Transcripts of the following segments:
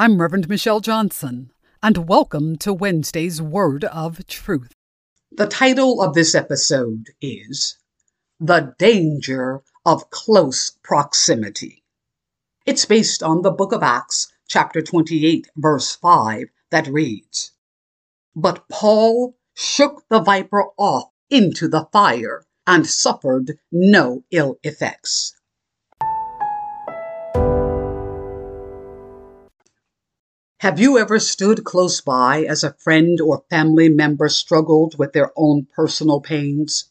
I'm Reverend Michelle Johnson, and welcome to Wednesday's Word of Truth. The title of this episode is The Danger of Close Proximity. It's based on the book of Acts, chapter 28, verse 5, that reads But Paul shook the viper off into the fire and suffered no ill effects. Have you ever stood close by as a friend or family member struggled with their own personal pains?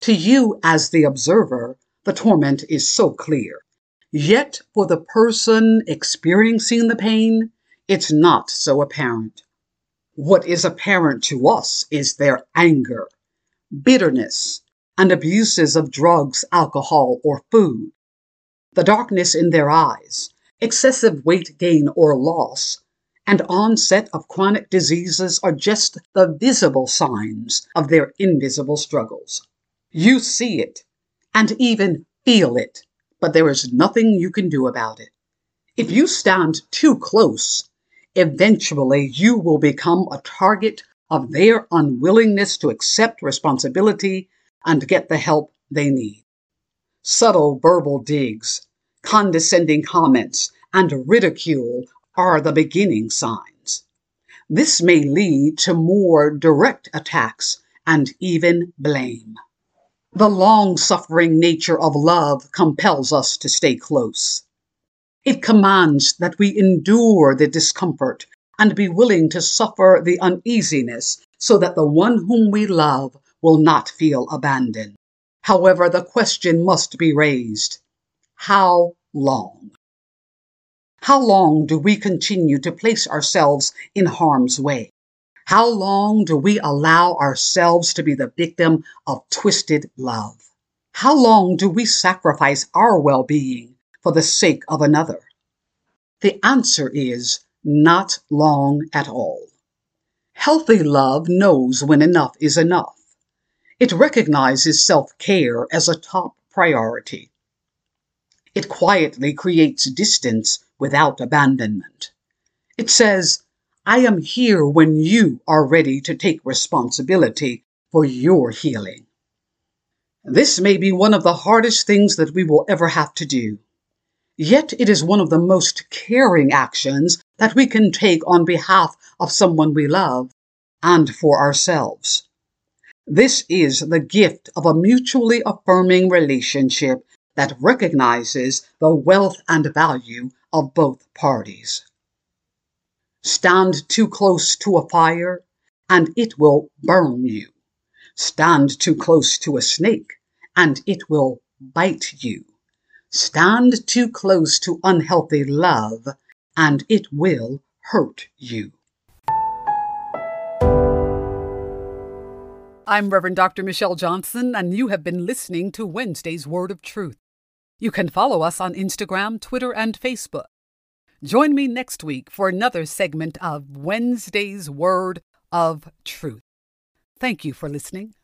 To you, as the observer, the torment is so clear. Yet, for the person experiencing the pain, it's not so apparent. What is apparent to us is their anger, bitterness, and abuses of drugs, alcohol, or food. The darkness in their eyes, excessive weight gain or loss, and onset of chronic diseases are just the visible signs of their invisible struggles. You see it and even feel it, but there is nothing you can do about it. If you stand too close, eventually you will become a target of their unwillingness to accept responsibility and get the help they need. Subtle verbal digs, condescending comments, and ridicule are the beginning signs. This may lead to more direct attacks and even blame. The long suffering nature of love compels us to stay close. It commands that we endure the discomfort and be willing to suffer the uneasiness so that the one whom we love will not feel abandoned. However, the question must be raised how long? How long do we continue to place ourselves in harm's way? How long do we allow ourselves to be the victim of twisted love? How long do we sacrifice our well being for the sake of another? The answer is not long at all. Healthy love knows when enough is enough. It recognizes self care as a top priority. It quietly creates distance without abandonment. It says, I am here when you are ready to take responsibility for your healing. This may be one of the hardest things that we will ever have to do. Yet it is one of the most caring actions that we can take on behalf of someone we love and for ourselves. This is the gift of a mutually affirming relationship that recognizes the wealth and value of both parties. Stand too close to a fire, and it will burn you. Stand too close to a snake, and it will bite you. Stand too close to unhealthy love, and it will hurt you. I'm Reverend Dr. Michelle Johnson, and you have been listening to Wednesday's Word of Truth. You can follow us on Instagram, Twitter, and Facebook. Join me next week for another segment of Wednesday's Word of Truth. Thank you for listening.